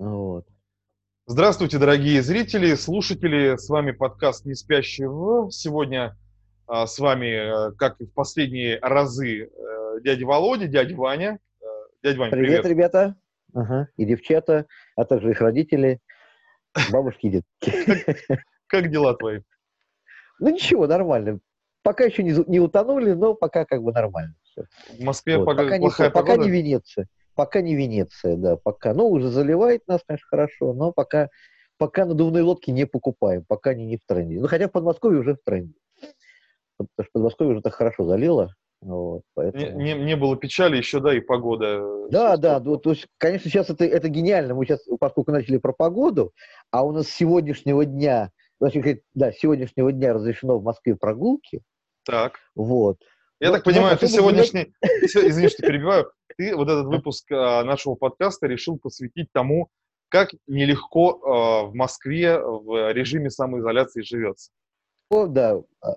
Вот. Здравствуйте, дорогие зрители, слушатели. С вами подкаст «Не спящий в». Сегодня а, с вами, э, как и в последние разы, э, дядя Володя, дядя Ваня. Э, дядя Ваня, Привет, привет. ребята. Ага. И девчата, а также их родители, бабушки и дедушки. Как дела твои? Ну ничего, нормально. Пока еще не, не утонули, но пока как бы нормально. всё. В Москве Вот. Пока, не, плохая пока погода? не Венеция. Пока не Венеция, да, пока. Ну, уже заливает нас, конечно, хорошо, но пока, пока надувные лодки не покупаем, пока они не в тренде. Ну, хотя в Подмосковье уже в тренде. Потому что Подмосковье уже так хорошо залило. Вот, поэтому... Не, не- не было печали еще, да, и погода. Да, да, ну, то есть, конечно, сейчас это, это гениально. Мы сейчас, поскольку начали про погоду, а у нас с сегодняшнего дня, значит, да, с сегодняшнего дня разрешено в Москве прогулки, Так. вот. Я Ну, так понимаю, ты сегодняшний, се- извини, что перебиваю, ты вот этот выпуск а, нашего подкаста решил посвятить тому, как нелегко а, в Москве в режиме самоизоляции живется. О, да, а-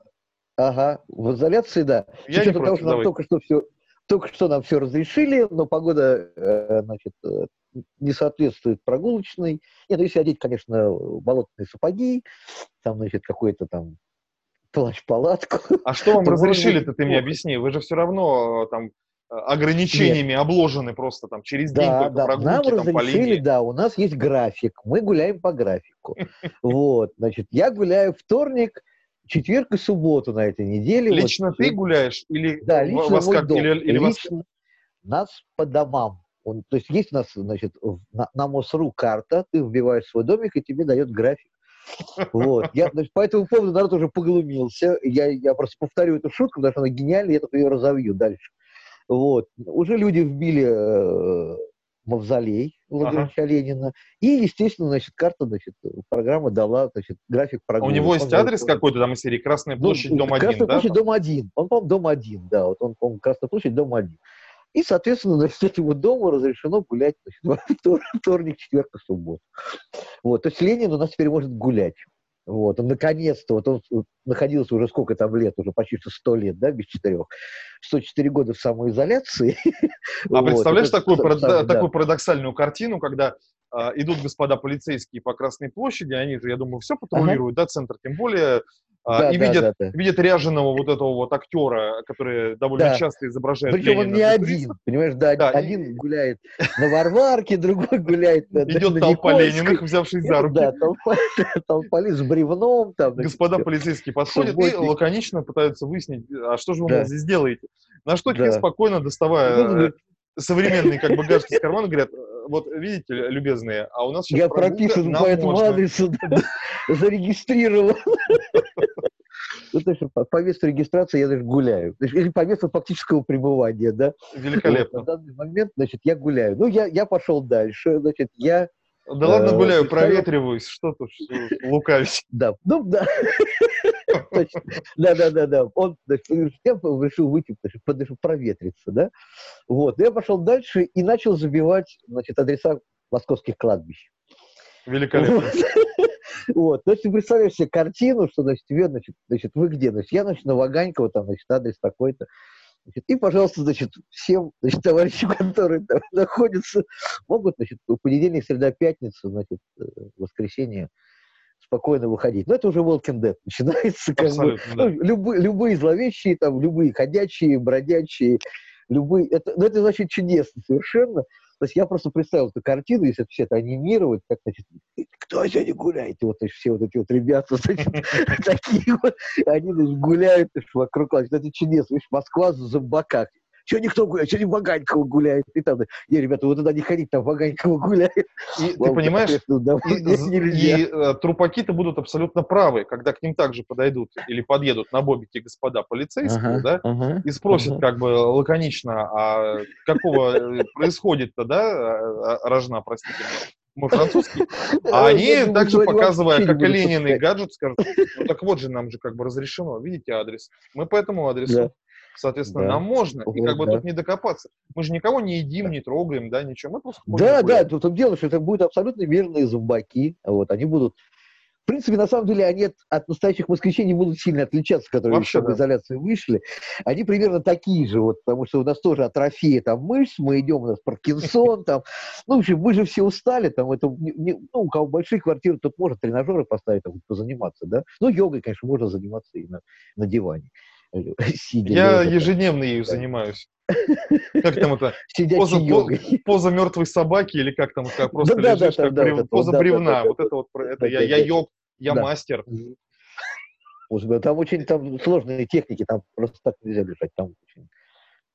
ага, в изоляции, да. Я не учетом того, против, что нам только что все, только что нам все разрешили, но погода, э, значит, э, не соответствует прогулочной. Нет, ну, если одеть, конечно, болотные сапоги, там, значит, какой-то там плащ-палатку, А что вам разрешили-то, ты мне объясни? Вы же все равно а, там а, ограничениями обложены просто там через день Да, только да, прогулки нам там разрешили, да, у нас есть график, мы гуляем по графику. Вот, значит, я гуляю вторник, четверг и субботу на этой неделе. Вот Лично ты сегодня- гуляешь или Да, лично вас как дом. или, или вас Лично нас по домам. Он, то есть есть у нас, значит, на, на МОСРУ карта, ты вбиваешь свой домик, и тебе дает график. Вот. Я, значит, по этому поводу народ уже поглумился. Я, я просто повторю эту шутку, потому что она гениальная, я только ее разовью дальше. Вот. Уже люди вбили э, мавзолей Владимира Ленина. И, естественно, значит, карта, значит, программа дала, значит, график А прогулок. у него есть Он адрес дает- какой-то там из серии Красная ну, площадь, дом Красная 1, да? площадь, дом 1. Он, по-моему, дом 1, да. Вот он, по-моему, Красная площадь, дом 1. И, соответственно, значит, этому дому разрешено гулять значит, вторник, четверг и субботу. Вот. То есть Ленин у нас теперь может гулять. Вот, он наконец-то, вот он находился уже сколько там лет, уже почти что 100 лет, да, без четырех, 104 года в самоизоляции. А Вот, представляешь это такую, сам- парад- самый, да. такую парадоксальную картину, когда а, идут господа полицейские по Красной площади, они же, я думаю, все патрулируют, да, центр, тем более, Да, и да, видят, да, да. видят ряженого вот этого вот актера, который довольно Да. часто изображает Причем он Ленина не для один, понимаешь, да, Да, и- один гуляет на Варварке, другой гуляет на, Идет на толпа Никольской. Лениных, взявшись за руки. Да, толпа, толпа с бревном. Там, Господа полицейские подходят и лаконично пытаются выяснить, а что же вы Да. мол, здесь делаете. На что Да. спокойно, доставая Ну, э, современный как бы гаджет из кармана, говорят, «Э, вот видите, любезные, а у нас сейчас Я прописан по этому можно». адресу, зарегистрирован. Ну, то есть по, по месту регистрации я даже гуляю. То есть, Или по месту фактического пребывания, да. Великолепно. Вот, на данный момент, значит, я гуляю. Ну, я, я пошел дальше, значит, я, Да ладно Э, гуляю, проветриваюсь, что тут что лукавить. да, ну, да. Да, да, да, да. Он, значит, я решил выйти, подышу, проветриться, да. Вот, я пошел дальше и начал забивать, значит, адреса московских кладбищ. Великолепно. Вот. Есть ты представляешь себе картину, что, значит, тебе, значит, значит, вы где? Значит, я, значит, на Ваганьково, там, значит, адрес такой-то. Значит, и, пожалуйста, значит, всем, значит, товарищам, которые там находятся, могут, значит, в понедельник, среда, пятница, значит, э, воскресенье спокойно выходить. Но это уже Walking Dead начинается. Как бы, Абсолютно, да. ну, любые, любые зловещие, там, любые ходячие, бродячие, любые... Это, ну, это значит чудесно совершенно. То есть я просто представил эту картину, если все это анимировать, как, значит, кто сегодня гуляет? И вот значит, все вот эти вот ребята, значит, такие вот, они значит, гуляют значит, вокруг, значит, это чудесно. Видишь, Москва в зомбаках. Чего никто гуляет? Чего не Ваганькова гуляет? И там, не, ребята, вы туда не ходите, там Ваганькова гуляет. И ты понимаешь, соответственно, да, и, нельзя. и, э, трупаки-то будут абсолютно правы, когда к ним также подойдут или подъедут на бобике господа полицейские, Ага, да, ага. и спросят Ага. как бы лаконично, а какого э, происходит-то, да, э, рожна, простите, мой французский, а они также сегодня показывая, как и Ленин и гаджет, скажут, ну так вот же нам же как бы разрешено, видите адрес, мы по этому адресу. Соответственно, Да. нам можно, и Вот, как бы да. тут не докопаться. Мы же никого не едим, не трогаем, да, ничего, мы просто Да, да, тут в том дело, что это будут абсолютно мирные зомбаки. Вот, они будут в принципе, на самом деле, они от, от настоящих москвичей не будут сильно отличаться, которые Вообще, из да. изоляции вышли. Они примерно такие же, вот, потому что у нас тоже атрофия там мышц, мы идем, у нас Паркинсон, там, ну, в общем, мы же все устали, там, это, не- ну, у кого большие квартиры, тут можно тренажеры поставить, там, позаниматься, да. Ну, йогой, конечно, можно заниматься и на, на диване. Сидя, Я лежа, ежедневно ею занимаюсь. Как там это? Поза, поза мертвой собаки или как там, как просто Да-да, лежишь, да, как да, брев- вот это поза вот, бревна. да. Вот это вот, это я, я йог, я Да. мастер. Господи, там очень там сложные техники, там просто так нельзя лежать, там очень,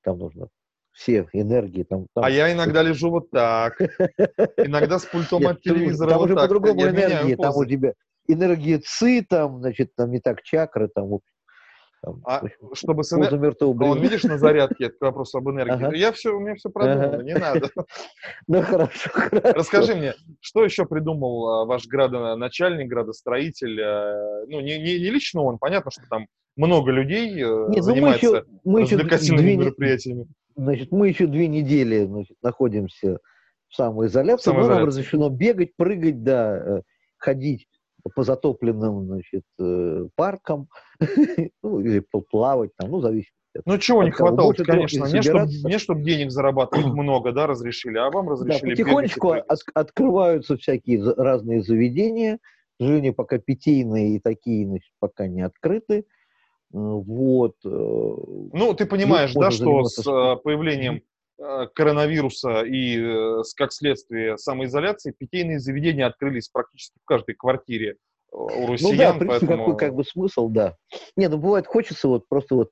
там нужно все энергии, там, там А я иногда лежу вот так. Иногда с пультом Нет, от телевизора там вот уже так. по-другому энергии, там у тебя энергия ци, там, значит, там не так чакры, там, там, А чтобы с эне- поза мертвого А он, видишь, на зарядке, это вопрос об энергии. Ага. Я все, у меня все продумано, Ага. не надо. Ну, хорошо, хорошо. Расскажи мне, что еще придумал а, ваш градоначальник, градостроитель? а, Ну, не, не, не лично он, понятно, что там много людей э, Нет, ну мы занимается еще, мы еще две, мероприятиями. значит, мы еще две недели значит, находимся в самоизоляции, но нам Самоизоляции. разрешено бегать, прыгать, да, э, ходить по затопленным, значит, э, паркам, ну, или плавать там, ну, зависит. Ну, чего не хватало, конечно. не Мне, чтобы мне, денег зарабатывать много, да, разрешили, а вам Да, разрешили и потихонечку от- открываются всякие разные заведения. К сожалению, пока питейные и такие, значит, пока не открыты. Э, Вот. э, Ну, ты понимаешь, да, что с появлением коронавируса и э, как следствие самоизоляции питейные заведения открылись практически в каждой квартире э, у Ну россиян, да, в принципе, поэтому... какой как бы смысл, да. Не, ну бывает, хочется вот просто вот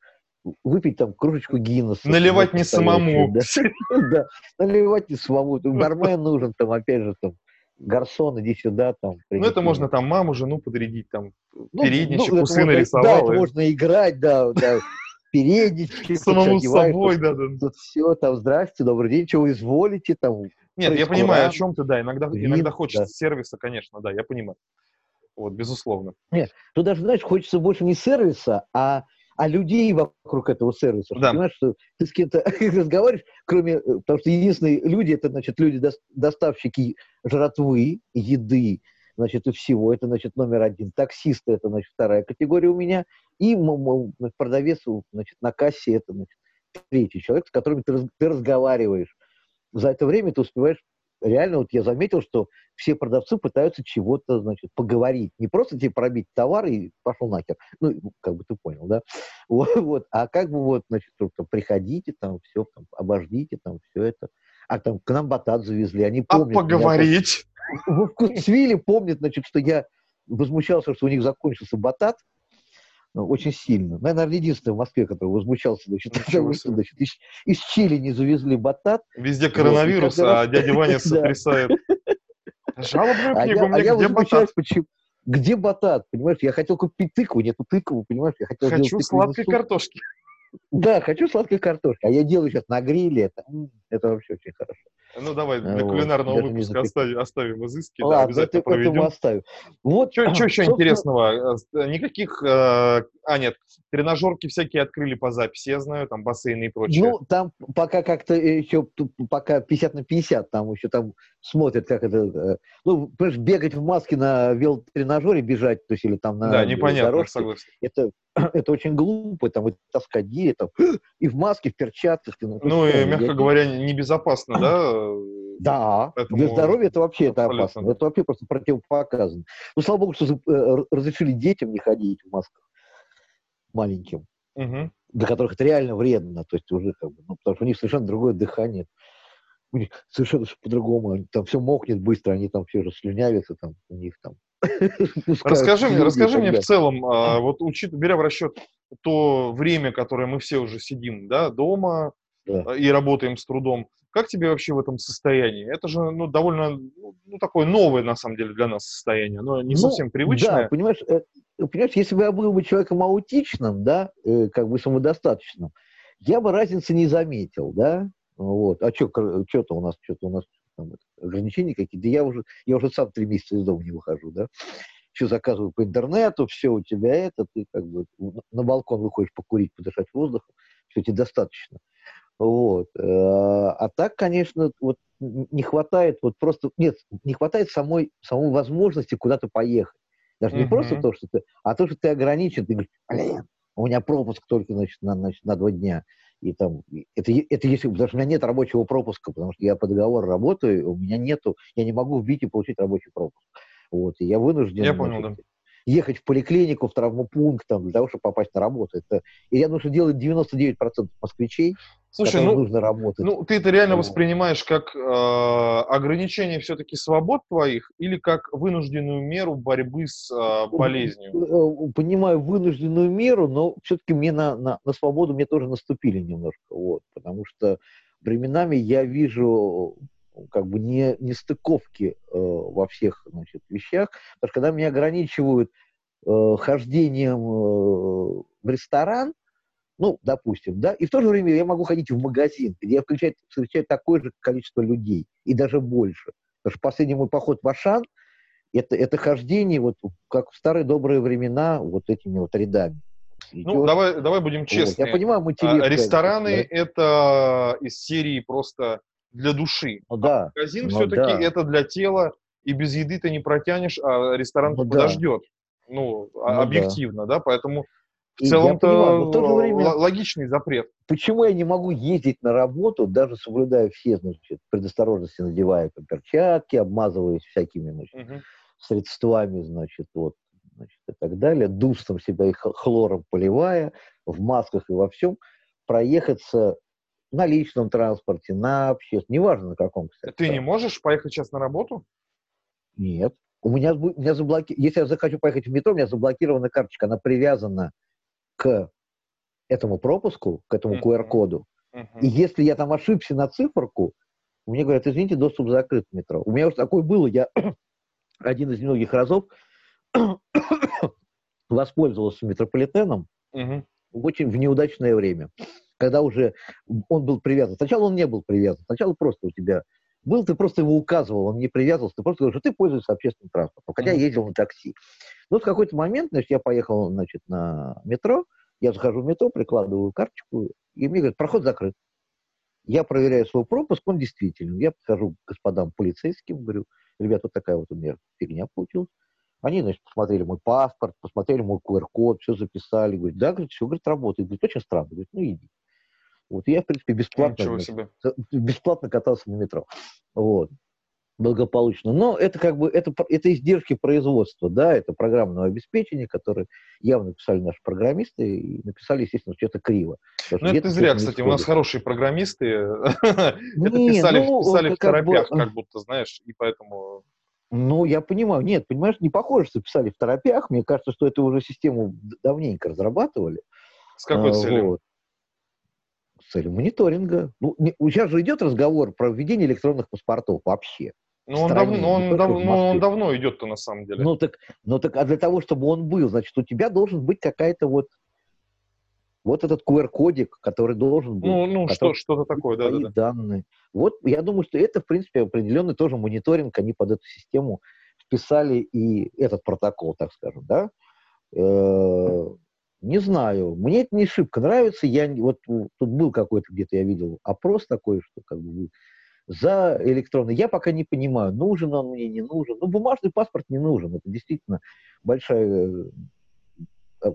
выпить там кружечку Гиннесса. Наливать не самому. Да, наливать не самому. Бармен нужен, там, опять же, там, гарсон, иди сюда, там. Ну, это можно там маму, жену подрядить, там, Ну, передничек ну, у это сына можно- Да, можно играть, да, да. Переднички. Самому собой, да, да. Тут все, там, здрасте, добрый день, чего изволите, там. Нет, я понимаю, о чем ты, да. Иногда, иногда хочется да. сервиса, конечно, да, я понимаю. Вот, безусловно. Тут даже, знаешь, хочется больше не сервиса, а, а людей вокруг этого сервиса. Да. Понимаешь, что ты с кем-то разговариваешь, кроме... э, Потому что единственные люди, это, значит, люди, дос- доставщики жратвы, еды, значит, и всего. Это, значит, номер один. Таксисты, это, значит, вторая категория у меня. И продавец, значит, на кассе, это, значит, третий человек, с которым ты, ты разговариваешь. За это время ты успеваешь... Реально, вот я заметил, что все продавцы пытаются чего-то, значит, поговорить. Не просто тебе пробить товар и пошел нахер. Ну, как бы ты понял, да? Вот, вот. А как бы вот, значит, там, приходите, там, все, там, обождите, там, все это. А там к нам батат завезли, они А помнят. меня. поговорить? В Вкусвилле помнят, значит, что я возмущался, что у них закончился батат. Ну, Очень сильно. Наверное, единственный в Москве, который возмущался, значит, потому что, значит, из, из Чили не завезли батат. Везде Вот, коронавирус, каждый а дядя Ваня сотрясает. Жалобную А книгу я, мне, а я где батат? почему... Где батат, понимаешь? Я хотел купить тыкву, нету тыквы, понимаешь? Я хотел Хочу сладкой картошки. Да, хочу сладкой картошки. А я делаю сейчас на гриле. Это, это вообще очень хорошо. Ну, давай для Вот, кулинарного выпуска оставим, оставим изыски, да, Ладно, обязательно это мы проведем. оставим. Вот, Что еще собственно, интересного? Э, Никаких... э, А, нет, тренажерки всякие открыли по записи, я знаю, там бассейны и прочее. Ну, там пока как-то еще, пока 50 на 50, там еще там смотрят, как это... э, Ну, понимаешь, бегать в маске на велотренажере, бежать, то есть, или там на да, непонятно, дорожке, согласен. это, это очень глупо, там, таскать там, и в маске, в перчатках. Ну, Ну, и, я- мягко говоря, небезопасно, да? Да, Поэтому для здоровья это вообще это опасно. Это вообще просто противопоказано. Ну, слава богу, что э, разрешили детям не ходить в масках маленьким, Мгм. для которых это реально вредно. То есть уже как бы, ну, потому что у них совершенно другое дыхание. У них совершенно по-другому. Там все мокнет быстро, они там все же слюнявятся, там у них там. Расскажи мне, расскажи мне в целом, а, вот беря в расчет то время, которое мы все уже сидим, да, дома а, и работаем с трудом, как тебе вообще в этом состоянии? Это же, ну, довольно, ну, такое новое, на самом деле, для нас состояние, но не Ну, совсем привычное. Да, понимаешь, э, понимаешь, если бы я был бы человеком аутичным, да, э, как бы самодостаточным, я бы разницы не заметил, да. Вот. А что-то у нас, что-то у нас там, ограничения какие-то. Да я уже, я уже сам три месяца из дома не выхожу, да. Все заказываю по интернету, все у тебя это, ты как бы на- балкон выходишь покурить, подышать воздухом, все тебе достаточно. Вот. Э, А так, конечно, вот не хватает, вот просто, нет, не хватает самой, самой возможности куда-то поехать. Даже не просто то, что ты, а то, что ты ограничен, ты говоришь, блин, у меня пропуск только, значит, на, значит, на два дня. И там, это, это если, потому что у меня нет рабочего пропуска, потому что я по договору работаю, у меня нету, я не могу вбить и получить рабочий пропуск. Вот, и я вынужден... Я понял, значит, да ехать в поликлинику, в травмопункт там, для того, чтобы попасть на работу. Это, и я думаю, что делает 99% москвичей, Слушай, ну, нужно работать. Ну, ты это реально воспринимаешь как э, ограничение все-таки свобод твоих или как вынужденную меру борьбы с э, болезнью? Э, понимаю вынужденную меру, но все-таки мне на, на, на свободу мне тоже наступили немножко, вот, потому что временами я вижу как бы не, не стыковки э, во всех значит, вещах, потому что когда меня ограничивают э, хождением э, в ресторан, ну, допустим, да, и в то же время я могу ходить в магазин, где я включаю, встречаю такое же количество людей, и даже больше. Потому что последний мой поход в Ашан, это, это хождение, вот как в старые добрые времена, вот этими вот рядами. Идет. Ну, давай, давай будем честны. Вот. Я понимаю. А, рестораны да? это из серии просто для души. Ну, да. А магазин ну, все-таки да. это для тела, и без еды ты не протянешь, а ресторан ну, подождет. Ну, ну, объективно, да, да поэтому в целом-то время, логичный запрет. Почему я не могу ездить на работу, даже соблюдая все значит, предосторожности, надевая перчатки, обмазываясь всякими значит, угу. средствами, значит, вот, значит, и так далее, дустом себя и хлором поливая, в масках и во всем, проехаться на личном транспорте, на общественном, неважно на каком, кстати. Ты не можешь поехать сейчас на работу? Нет. У меня, у меня заблоки... Если я захочу поехать в метро, у меня заблокирована карточка, она привязана к этому пропуску, к этому QR-коду. Uh-huh. И если я там ошибся на циферку, мне говорят, извините, доступ закрыт в метро. У меня уже такое было, я один из многих разов воспользовался метрополитеном в очень в неудачное время когда уже он был привязан. Сначала он не был привязан, сначала просто у тебя был, ты просто его указывал, он не привязывался, ты просто говоришь, что ты пользуешься общественным транспортом, хотя я ездил на такси. Но в какой-то момент, значит, я поехал, значит, на метро, я захожу в метро, прикладываю карточку, и мне говорят, проход закрыт. Я проверяю свой пропуск, он действительно. Я подхожу к господам полицейским, говорю, ребята, вот такая вот у меня фигня получилась. Они, значит, посмотрели мой паспорт, посмотрели мой QR-код, все записали. Говорят, да, говорит, все, говорит, работает. Говорит, очень странно. Говорит, ну иди. Вот я, в принципе, бесплатно, бесплатно катался на метро. Вот благополучно. Но это как бы это, это издержки производства, да, это программное обеспечение, которое явно писали наши программисты и написали, естественно, что это криво. Ну, это зря, кстати, у нас хорошие программисты. Это писали ну, в торопях, как будто, знаешь, и поэтому... Ну, я понимаю. Нет, понимаешь, не похоже, что писали в торопях. Мне кажется, что эту уже систему давненько разрабатывали. С какой целью? С целью мониторинга. Ну, не, сейчас же идет разговор про введение электронных паспортов вообще. Ну, он, стране, давно, он, дав, ну, он давно идет-то на самом деле. Ну так, ну так, а для того, чтобы он был, значит, у тебя должен быть какая-то вот вот этот QR-кодик, который должен быть. Ну, ну что, что-то такое, да, да, да. данные. Вот я думаю, что это, в принципе, определенный тоже мониторинг, они под эту систему вписали и этот протокол, так скажем, да. Э, не знаю, мне это не шибко нравится. Я вот тут был какой-то где-то я видел опрос такой, что как бы за электронный. Я пока не понимаю, нужен он мне, не нужен. Ну, бумажный паспорт не нужен. Это действительно большая э,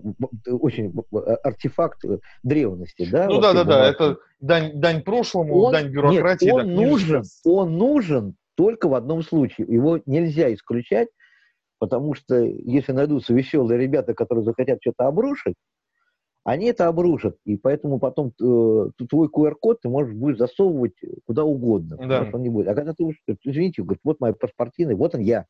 очень артефакт древности, да? Ну да, да, да, это дань, дань прошлому, он, дань бюрократии. Нет, он нужен, он нужен только в одном случае. Его нельзя исключать Потому что если найдутся веселые ребята, которые захотят что-то обрушить, они это обрушат. И поэтому потом э, твой QR-код ты можешь будешь засовывать куда угодно. Да. Он не будет. А когда ты уже, извините, говорит, вот мои паспортины, вот он я.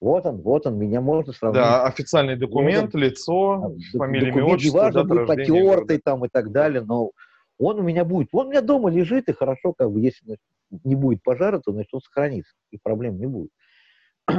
Вот он, вот он, меня можно сравнить. Да, официальный документ, вот лицо, а, фамилия, имя, отчество, важно, будет потертый там и так далее, но он у меня будет. Он у меня дома лежит, и хорошо, как бы, если не будет пожара, то, значит, он сохранится, и проблем не будет.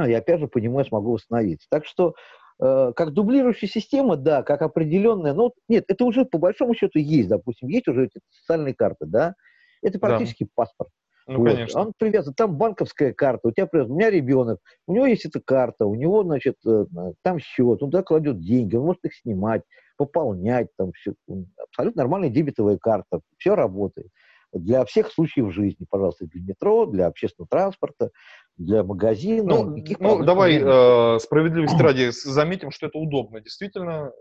И опять же по нему я смогу восстановиться. Так что э, как дублирующая система, да, как определенная, ну, нет, это уже по большому счету есть, допустим, есть уже эти социальные карты, да, это практически да. паспорт. Ну, вот. конечно. Он привязан, там банковская карта, у тебя привязан, у меня ребенок, у него есть эта карта, у него, значит, э, там счет, он туда кладет деньги, он может их снимать, пополнять, там все, абсолютно нормальная дебетовая карта, все работает для всех случаев жизни, пожалуйста, для метро, для общественного транспорта, для магазина. Ну, ну давай э, справедливости ради заметим, что это удобно, действительно.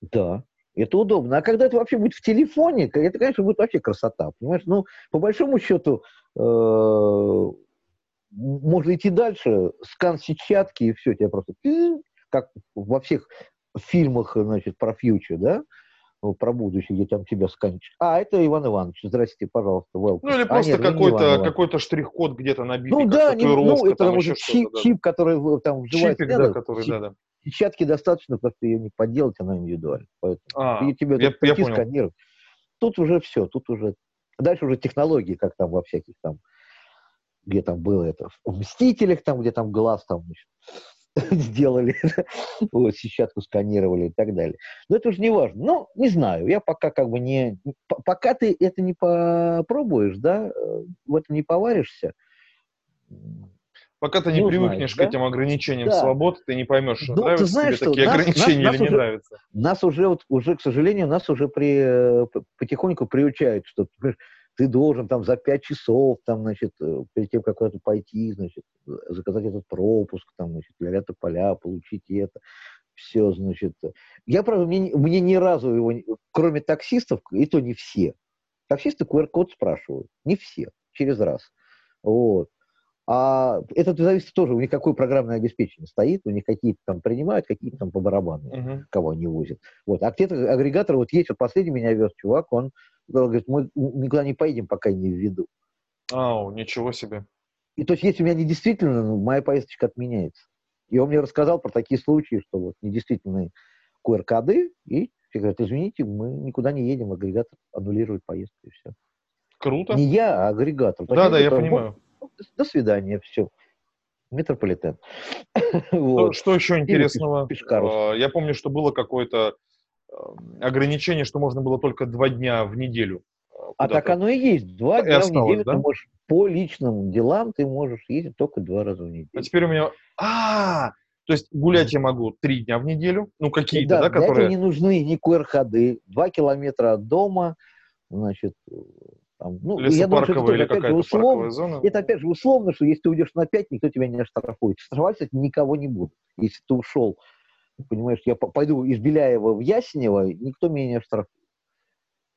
Да, это удобно. А когда это вообще будет в телефоне, это, конечно, будет вообще красота. Понимаешь, ну, по большому счету, э, можно идти дальше, скан сетчатки, и все, тебя просто, как во всех фильмах, значит, про фьючер, да, про будущее, где там тебя сканят. А, это Иван Иванович, здрасте, пожалуйста, welcome. Ну, или а, просто какой-то, какой-то штрих-код где-то набит. Ну, да, не, ну, это уже чип, да. чип, который там вживается. Чипик, да, который, да, да. Сетчатки достаточно, просто ее не подделать, она индивидуальна. Поэтому а, и тебе я, я понял. сканировать. Тут уже все, тут уже... Дальше уже технологии, как там во всяких там где там было это, в «Мстителях», там, где там глаз там сделали, вот, сетчатку сканировали и так далее. Но это уже не важно. Ну, не знаю, я пока как бы не... Пока ты это не попробуешь, да, э, в этом не поваришься, Пока ты не, не привыкнешь узнаешь, к да? этим ограничениям да. свобод, ты не поймешь, что ну, нравятся знаешь, тебе такие нас, ограничения нас, или нас не уже, нравятся. Нас уже, вот, уже, к сожалению, нас уже при, потихоньку приучают, что ты должен там за пять часов, там, значит, э, перед тем, как куда-то пойти, значит, заказать этот пропуск, там, значит, для поля, получить это. Все, значит. Я, правда, мне, мне ни разу его, кроме таксистов, и то не все. Таксисты QR-код спрашивают. Не все. Через раз. Вот. А это зависит тоже, у них какое программное обеспечение стоит, у них какие-то там принимают, какие-то там по барабану, uh-huh. кого они возят. Вот. А где-то агрегатор, вот есть, вот последний меня вез чувак, он говорит, мы никуда не поедем, пока не введу. Ау, ничего себе. И то есть, если у меня не действительно, ну, моя поездочка отменяется. И он мне рассказал про такие случаи, что вот недействительные QR-коды, и все говорят, извините, мы никуда не едем, агрегатор аннулирует поездку, и все. Круто. Не я, а агрегатор. Да, да, я понимаю. До свидания, все. Метрополитен. Что, что еще интересного? А, я помню, что было какое-то ограничение, что можно было только два дня в неделю. Э, а так оно и есть. Два и дня в неделю да? ты можешь по личным делам ты можешь ездить только два раза в неделю. А теперь у меня... А, то есть гулять я могу три дня в неделю, ну какие-то, да, да которые... не нужны ни QR-ходы. Два километра от дома, значит, там, ну, я думаю, что это тоже, опять же, условно, зона. Это опять же условно, что если ты уйдешь на 5, никто тебя не оштрафует. Штрафовать никого не будет. Если ты ушел Понимаешь, я пойду из Беляева в Ясенево, никто меня не оштрафует.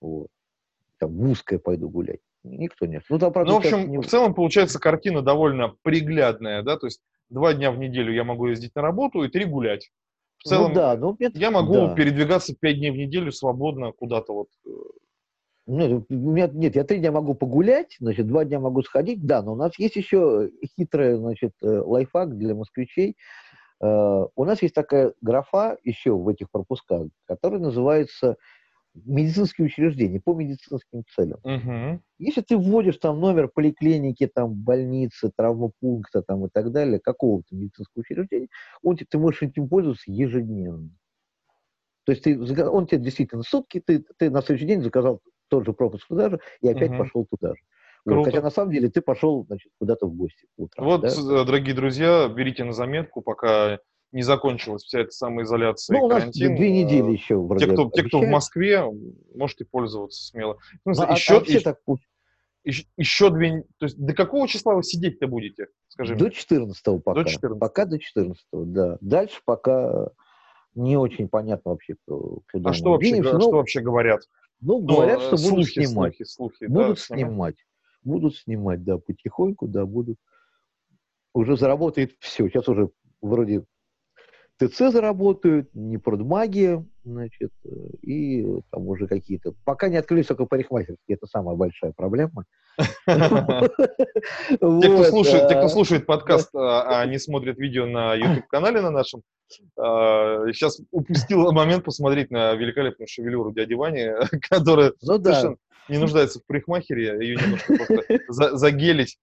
Вот. Там в узкое пойду гулять. Никто не Ну, там, правда, ну в общем, не... в целом получается картина довольно приглядная, да, то есть два дня в неделю я могу ездить на работу и три гулять. В ну целом, ну, да, ну, это, я могу да. передвигаться пять дней в неделю свободно куда-то вот. Ну, нет, нет, я три дня могу погулять, значит, два дня могу сходить, да, но у нас есть еще хитрый, значит, э, лайфхак для москвичей. Э, у нас есть такая графа еще в этих пропусках, которая называется медицинские учреждения по медицинским целям. Угу. Если ты вводишь там номер поликлиники, там больницы, травмопункта там и так далее, какого-то медицинского учреждения, он, ты можешь этим пользоваться ежедневно. То есть ты, он тебе действительно сутки, ты, ты на следующий день заказал тот же пропуск туда же и опять угу. пошел туда же. Круто. Хотя на самом деле ты пошел значит, куда-то в гости утром. Вот, да? Э, дорогие друзья, берите на заметку, пока не закончилась вся эта самоизоляция ну, у нас карантин. две недели еще. Вроде те, кто, те, кто в Москве, можете пользоваться смело. Ну, ну, еще, а, еще, так... еще, еще две... То есть до какого числа вы сидеть-то будете? Скажи до 14 пока. До 14 Пока до 14 да. Дальше пока не очень понятно вообще, куда А что вообще, ну, что вообще говорят? Ну, говорят, ну, что будут снимать. Слухи, слухи, будут да, снимать. Будут снимать, да, потихоньку, да, будут. Уже заработает все. Сейчас уже вроде ТЦ заработают, не продмагия, значит, и там уже какие-то... Пока не открылись только парикмахерские, это самая большая проблема. Те, кто слушает подкаст, а, а не смотрит видео на YouTube-канале на нашем, сейчас а, упустил момент посмотреть на великолепную шевелюру дяди Вани, которая ну совершенно не нуждается в парикмахере, ее немножко просто загелить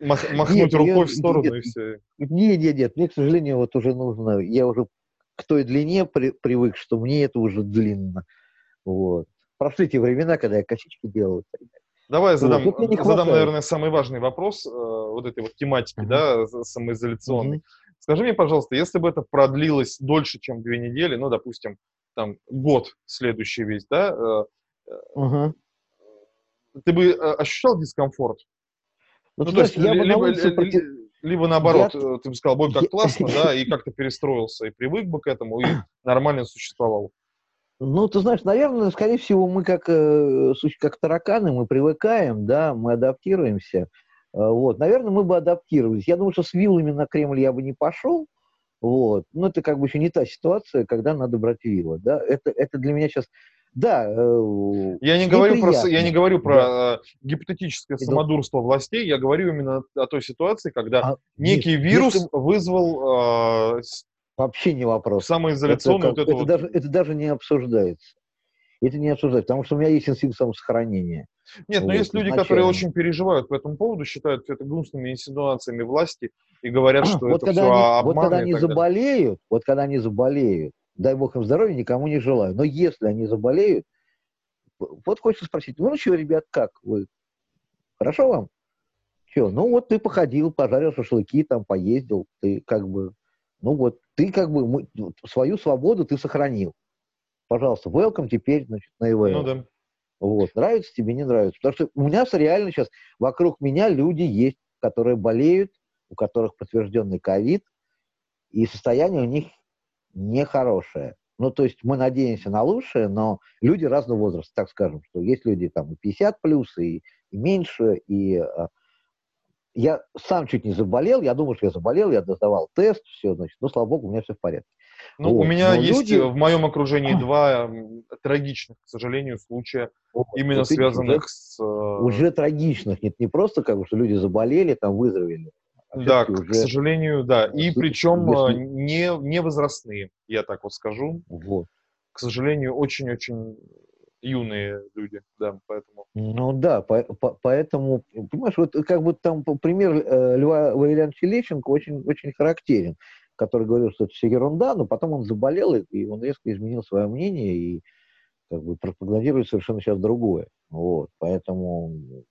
Мах, махнуть нет, рукой я, в сторону нет, и все. Нет, нет, нет, мне, к сожалению, вот уже нужно, я уже к той длине при, привык, что мне это уже длинно. Вот. Прошли те времена, когда я косички делал. Давай задам, вот, задам наверное, самый важный вопрос э, вот этой вот тематики, uh-huh. да, самоизоляционной. Uh-huh. Скажи мне, пожалуйста, если бы это продлилось дольше, чем две недели, ну, допустим, там, год следующий весь, да, э, uh-huh. ты бы э, ощущал дискомфорт? Ну, ну то есть, я бы либо, против... Либо наоборот, я... Э, ты бы сказал, бой как классно, да, и как-то перестроился, и привык бы к этому, и нормально существовал. Ну, ты знаешь, наверное, скорее всего, мы как, э, как тараканы, мы привыкаем, да, мы адаптируемся. Э, вот, наверное, мы бы адаптировались. Я думаю, что с вилами на Кремль я бы не пошел, вот. Но это как бы еще не та ситуация, когда надо брать вилы, да. Это, это для меня сейчас да. Э, я не, говорю про, я не говорю про да. Э, гипотетическое самодурство властей, я говорю именно о той ситуации, когда а, некий если, вирус если... вызвал... Э, Вообще не вопрос. Самоизоляционную это, вот это, вот... даже, это даже не обсуждается. Это не обсуждается, потому что у меня есть инстинкт самосохранения. Нет, вот, но есть люди, которые очень переживают по этому поводу, считают это гнусными инсинуациями власти и говорят, что вот это когда все они, обман. Вот когда они заболеют, вот когда они заболеют, дай бог им здоровья, никому не желаю. Но если они заболеют, вот хочется спросить, ну что, ребят, как вы? Хорошо вам? Что, ну вот ты походил, пожарил шашлыки, там поездил, ты как бы, ну вот, ты как бы мы, свою свободу ты сохранил. Пожалуйста, welcome теперь, значит, на ИВЛ. Ну да. Вот, нравится тебе, не нравится. Потому что у меня реально сейчас вокруг меня люди есть, которые болеют, у которых подтвержденный ковид, и состояние у них нехорошее. Ну, то есть мы надеемся на лучшее, но люди разного возраста, так скажем, что есть люди там и 50 плюс, и, и меньше, и а, я сам чуть не заболел, я думаю, что я заболел, я сдавал тест, все, значит, ну, слава богу, у меня все в порядке. Ну, вот. у меня но есть люди... в моем окружении два трагичных, к сожалению, случая, вот, именно вот, связанных уже, с... Э, уже трагичных, нет, не просто как бы, что люди заболели, там выздоровели, а да, к, уже... к сожалению, да. И причем если... не, не возрастные, я так вот скажу. Вот. К сожалению, очень-очень юные люди, да, поэтому. Ну да, по, по, поэтому, понимаешь, вот как бы там пример э, Льва Валерьяновича Лещенко очень, очень характерен, который говорил, что это все ерунда, но потом он заболел, и, он резко изменил свое мнение и как бы пропагандирует совершенно сейчас другое. Вот, поэтому...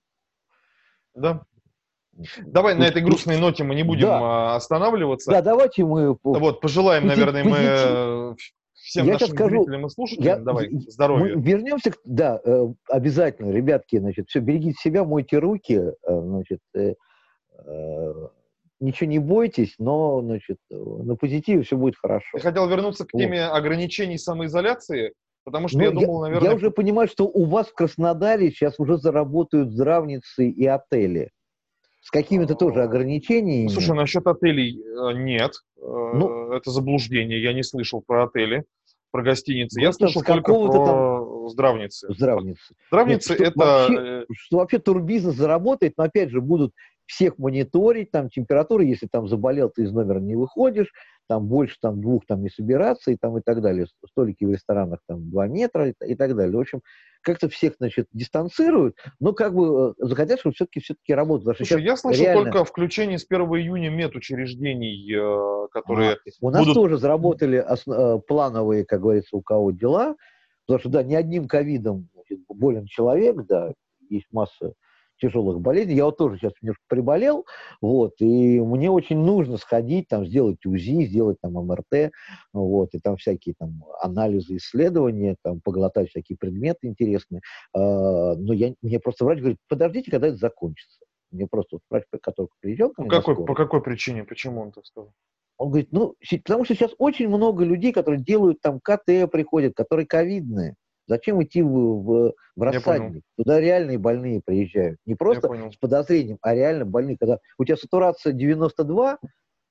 Да, Давай на этой грустной ноте мы не будем да. останавливаться. Да, давайте мы... Вот, пожелаем, наверное, мы э, всем я нашим скажу, зрителям и слушателям, я, давай, здоровья. Мы вернемся, да, э, обязательно, ребятки, значит, все, берегите себя, мойте руки, э, значит, ничего не бойтесь, но, значит, на позитиве все будет хорошо. Я хотел вернуться к теме вот. ограничений самоизоляции, потому что ну, я думал, наверное... Я уже понимаю, что у вас в Краснодаре сейчас уже заработают здравницы и отели. С какими-то тоже ограничениями. Слушай, насчет отелей э, нет. Ну, это заблуждение. Я не слышал про отели, про гостиницы. Я слышал только про там... здравницы. Здравницы. Здравницы Нет, это... Вообще, э, что вообще турбизнес заработает, но опять же будут всех мониторить, там температура, если там заболел, ты из номера не выходишь, там больше там двух там не собираться и там и так далее. Столики в ресторанах там два метра и, и так далее. В общем, как-то всех, значит, дистанцируют, но как бы э, захотят, чтобы все-таки все-таки работать. Слушай, я слышал реально... только включение с 1 июня медучреждений, э, которые... А, у нас будут... тоже заработали основ... Э, плановые, как говорится, у кого дела, потому что, да, не одним ковидом болен человек, да, есть масса тяжелых болезней. Я вот тоже сейчас немножко приболел, вот, и мне очень нужно сходить, там, сделать УЗИ, сделать там МРТ, вот, и там всякие там анализы, исследования, там, поглотать всякие предметы интересные. А, но я, мне просто врач говорит, подождите, когда это закончится. Мне просто вот врач, который приезжал ко мне какой, По какой причине? Почему он так сказал? Он говорит, ну, потому что сейчас очень много людей, которые делают там КТ, приходят, которые ковидные. Зачем идти в, в, в рассадник? Туда реальные больные приезжают. Не просто с подозрением, а реально больные. Когда у тебя сатурация 92,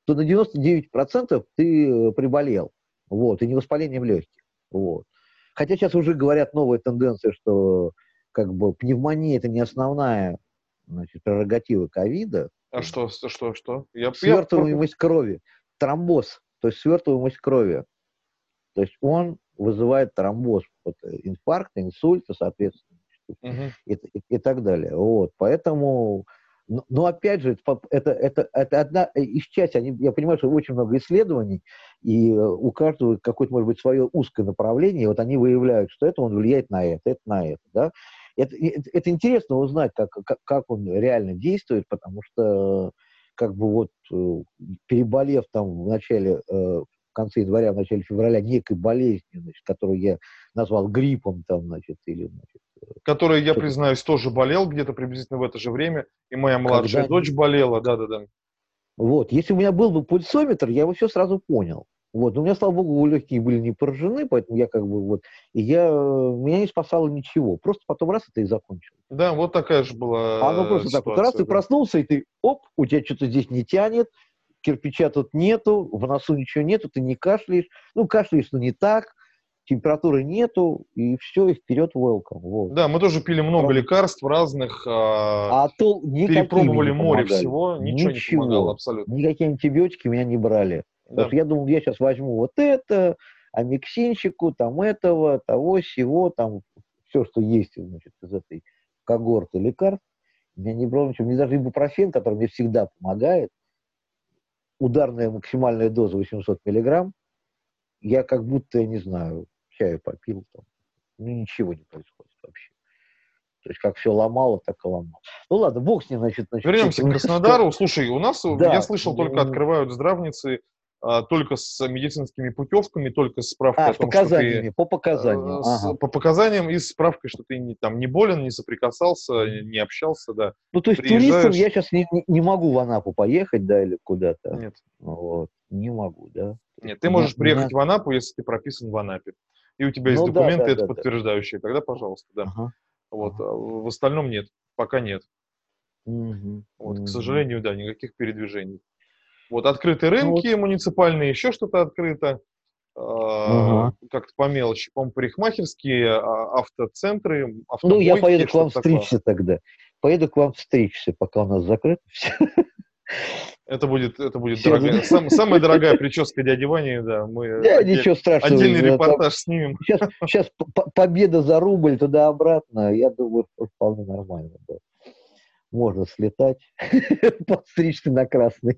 то на 99% ты э, приболел. Вот, и не воспалением легких. Вот. Хотя сейчас уже говорят новая тенденция, что как бы пневмония это не основная значит, прерогатива ковида. А что, что, что? Я, свертываемость я... крови, тромбоз, то есть свертываемость крови. То есть он вызывает тромбоз, вот, э, инфаркт, инсульт, соответственно, uh-huh. и, и, и так далее. Вот, поэтому, но, но опять же, это, это, это одна из части, они, я понимаю, что очень много исследований, и э, у каждого какое-то, может быть, свое узкое направление, и вот они выявляют, что это он влияет на это, это на это, да. Это, это, это интересно узнать, как, как, как он реально действует, потому что как бы вот э, переболев там в начале конце января, в начале февраля некой болезнью, значит, которую я назвал гриппом, там, значит, или, значит, э, Который, я признаюсь, тоже болел где-то приблизительно в это же время, и моя младшая Когда... дочь болела, да-да-да. Вот. Если у меня был бы пульсометр, я бы все сразу понял. Вот. Но у меня, слава богу, легкие были не поражены, поэтому я как бы вот... И я... Меня не спасало ничего. Просто потом раз это и закончил. Да, вот такая же была А ну просто так вот. Раз ты да. проснулся, и ты, оп, у тебя что-то здесь не тянет, кирпича тут нету, в носу ничего нету, ты не кашляешь. Ну, кашляешь, но не так, температуры нету, и все, и вперед welcome. Вот. Да, мы тоже пили много Правда. лекарств разных, а, А то перепробовали море помогали. всего, ничего, Ничего. не помогало абсолютно. Никакие антибиотики меня не брали. Да. Я думал, я сейчас возьму вот это, амиксинчику, там этого, того, всего, там все, что есть значит, из этой когорты лекарств. Меня не брало ничего. Мне даже ибупрофен, который мне всегда помогает, ударная максимальная доза 800 миллиграмм, я как будто, я не знаю, чаю попил, там, ну ничего не происходит вообще. То есть как все ломало, так и ломало. Ну ладно, бог с ним, значит. значит Вернемся к Краснодару. Слушай, у нас, Да. я слышал, только открывают здравницы только с медицинскими путевками, только с справкой А, о том, что ты... показаниями, по показаниям. э, с- ага. По показаниям и с справкой, что ты не, там, не болен, не соприкасался, не общался, да. Ну, то есть приезжаешь- туристом я сейчас не, не- могу в Анапу поехать, да, или куда-то. Нет, Вот, не могу, да. нет. Ты можешь приехать меня- в Анапу, если ты прописан в Анапе. И у тебя есть Ну да, документы, да, это да, да. подтверждающие. Тогда, пожалуйста, да. Ага. Вот. Ага. а В остальном нет. Пока нет. Мгм, Вот, мгм. к сожалению, да, никаких передвижений. Вот открыты Ну рынки муниципальные, еще что-то открыто. а, Ага. Как-то по мелочи. По-моему, парикмахерские, а, автоцентры, Ну, я поеду к вам что-то такое. тогда. Поеду к вам стричься, пока у нас закрыто все. Это будет, это будет дорогая. сам- самая дорогая прическа дяди Вани, да. Мы Да, отдель- ничего страшного. отдельный да, там репортаж снимем. Сейчас, сейчас победа за рубль туда-обратно, я думаю, вполне нормально, да. Можно слетать, подстричься на красный.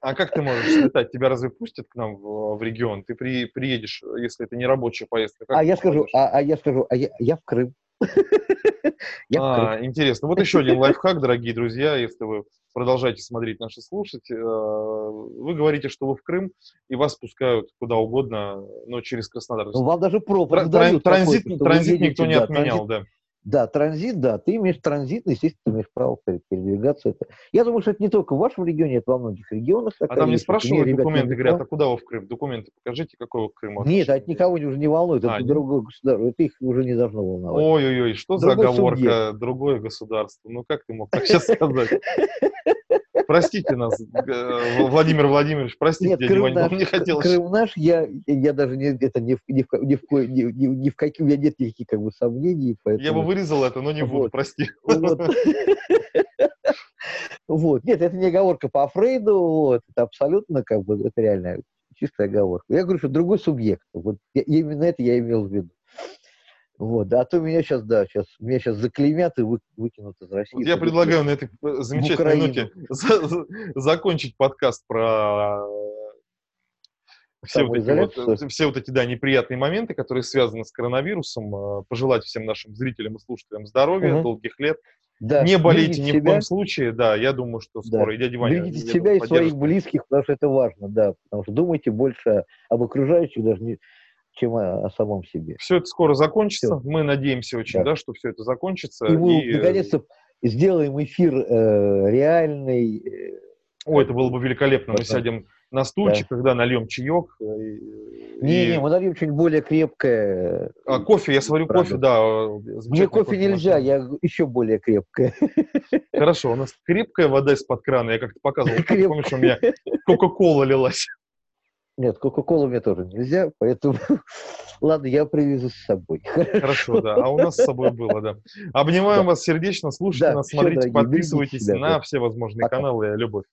А как ты можешь слетать? Тебя разве пустят к нам в, в регион? Ты при, приедешь, если это не рабочая поездка. А я скажу, а, а я скажу, а я, я в Крым. Я. А, интересно. Вот еще один лайфхак, дорогие друзья, если вы продолжаете смотреть наши слушать. э, Вы говорите, что вы в Крым, и вас пускают куда угодно, но через Краснодар. Ну, вам даже пропуск Тра- дают тран- Транзит, транзит едете, никто не да, отменял, транзит- да. Да, транзит, да. Ты имеешь транзитный, естественно, ты имеешь право пере- передвигаться. Это. Я думаю, что это не только в вашем регионе, это во многих регионах. А там не есть. Мне спрашивают документы, написали. говорят, а куда вы в Крым? Документы покажите, какой вы к Крыму Нет, это никого уже не волнует, это А, нет? другое государство, это их уже не должно волновать. Ой-ой-ой, что за оговорка? Другое государство. Ну как ты мог так сейчас сказать? Простите нас, э, Владимир Владимирович, простите, Нет, дядя Крым Вань, наш, не хотелось. Крым наш, я, я даже не, это ни ни в, ни в, ни, ни, ни в каких, у меня нет никаких как бы сомнений, поэтому... Я бы вырезал это, но не буду, Вот. прости. Вот. Вот. Нет, это не оговорка по Фрейду, вот. это абсолютно как бы, это реально чистая оговорка. Я говорю, что другой субъект. Вот я- именно это я имел в виду. Вот, а то меня сейчас, да, сейчас, меня сейчас заклеймят и вы- выкинут из России. Вот я предлагаю на этой замечательной ноте за- за- закончить подкаст про э, все вот, эти вот, э, все вот эти да, неприятные моменты, которые связаны с коронавирусом. э, Пожелать всем нашим зрителям и слушателям здоровья, Мгм. долгих лет. Да, не болейте ни в коем случае. Да, я думаю, что Да. скоро и дядя Ваня Берегите себя думаю, и своих близких, потому что это важно, да. Потому что думайте больше об окружающих, даже не, чем о, о самом себе. Все это скоро закончится. Всё. Мы надеемся очень, Да. да, что все это закончится. И мы И, э, наконец-то сделаем эфир э, реальный. э, Ой, это было бы великолепно. Мы сядем на стульчик, когда нальем чаек. э, и- Не, и- мы нальем чуть более крепкое. А, кофе, я сварю Правда. кофе, да. Мне кофе нельзя, я еще более крепкое. Хорошо, у нас крепкая вода из-под крана, я как-то показывал. Крепкая. Помнишь, у меня Кока-кола лилась. Нет, Кока-колу мне тоже нельзя, поэтому ладно, я привезу с собой. Хорошо, да. А у нас с собой было, да. Обнимаем Да. вас сердечно, слушайте Да, нас, смотрите, дорогие, подписывайтесь себя, на да. все возможные Пока. каналы. Любовь.